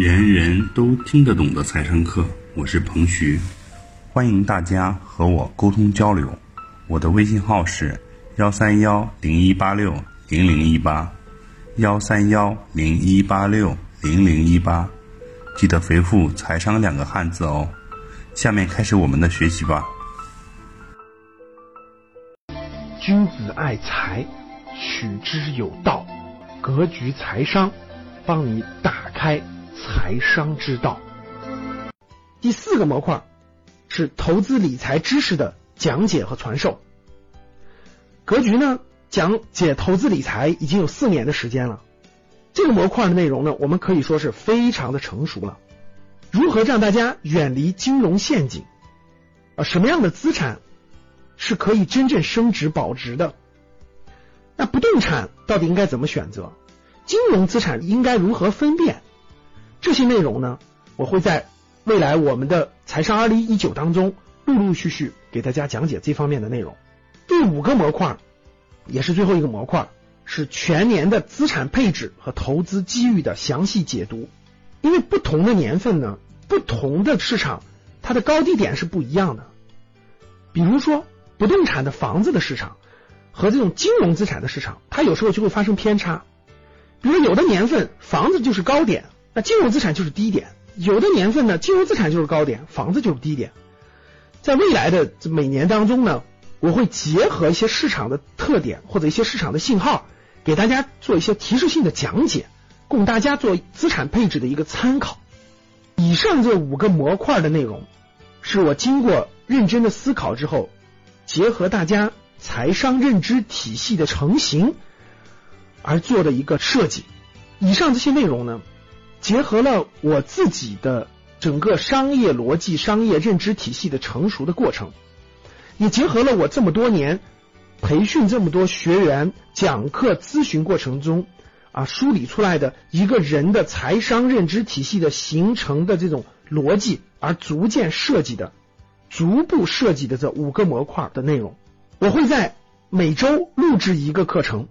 人人都听得懂的财商课，我是彭徐，欢迎大家和我沟通交流。我的微信号是幺三幺零一八六零零一八，幺三幺零一八六零零一八，记得回复“财商”两个汉字哦。下面开始我们的学习吧。君子爱财，取之有道。格局财商，帮你打开财商之道。第四个模块是投资理财知识的讲解和传授。格局呢，讲解投资理财已经有四年的时间了。这个模块的内容呢，我们可以说是非常的成熟了。如何让大家远离金融陷阱？啊，什么样的资产是可以真正升值保值的？那不动产到底应该怎么选择？金融资产应该如何分辨？这些内容呢，我会在未来我们的财商二零一九当中陆陆续续给大家讲解这方面的内容。第五个模块也是最后一个模块，是全年的资产配置和投资机遇的详细解读。因为不同的年份呢，不同的市场它的高低点是不一样的。比如说不动产的房子的市场和这种金融资产的市场，它有时候就会发生偏差。比如有的年份房子就是高点，那金融资产就是低点；有的年份呢，金融资产就是高点，房子就是低点。在未来的这每年当中呢，我会结合一些市场的特点或者一些市场的信号，给大家做一些提示性的讲解，供大家做资产配置的一个参考。以上这五个模块的内容，是我经过认真的思考之后，结合大家财商认知体系的成型。而做的一个设计，以上这些内容呢，结合了我自己的整个商业逻辑、商业认知体系的成熟的过程，也结合了我这么多年培训这么多学员、讲课咨询过程中啊梳理出来的一个人的财商认知体系的形成的这种逻辑，而逐渐设计的、逐步设计的这五个模块的内容，我会在每周录制一个课程。